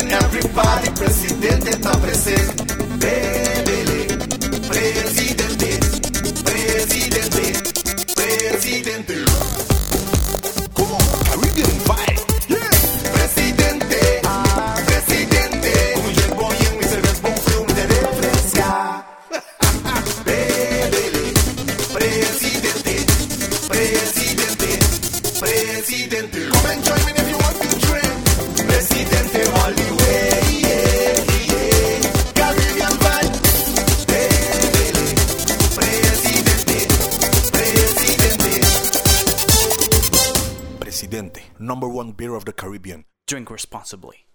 and everybody, presidente está presente. Bébele, presidente, presidente, presidente. Como Caribbean vibe. Yeah. Presidente, presidente. Como yo voy en mi cerveza, bom frio, me debe refrescar. Bébele, presidente, presidente, presidente. Come and join me if you Presidente, number one beer of the Caribbean. Drink responsibly.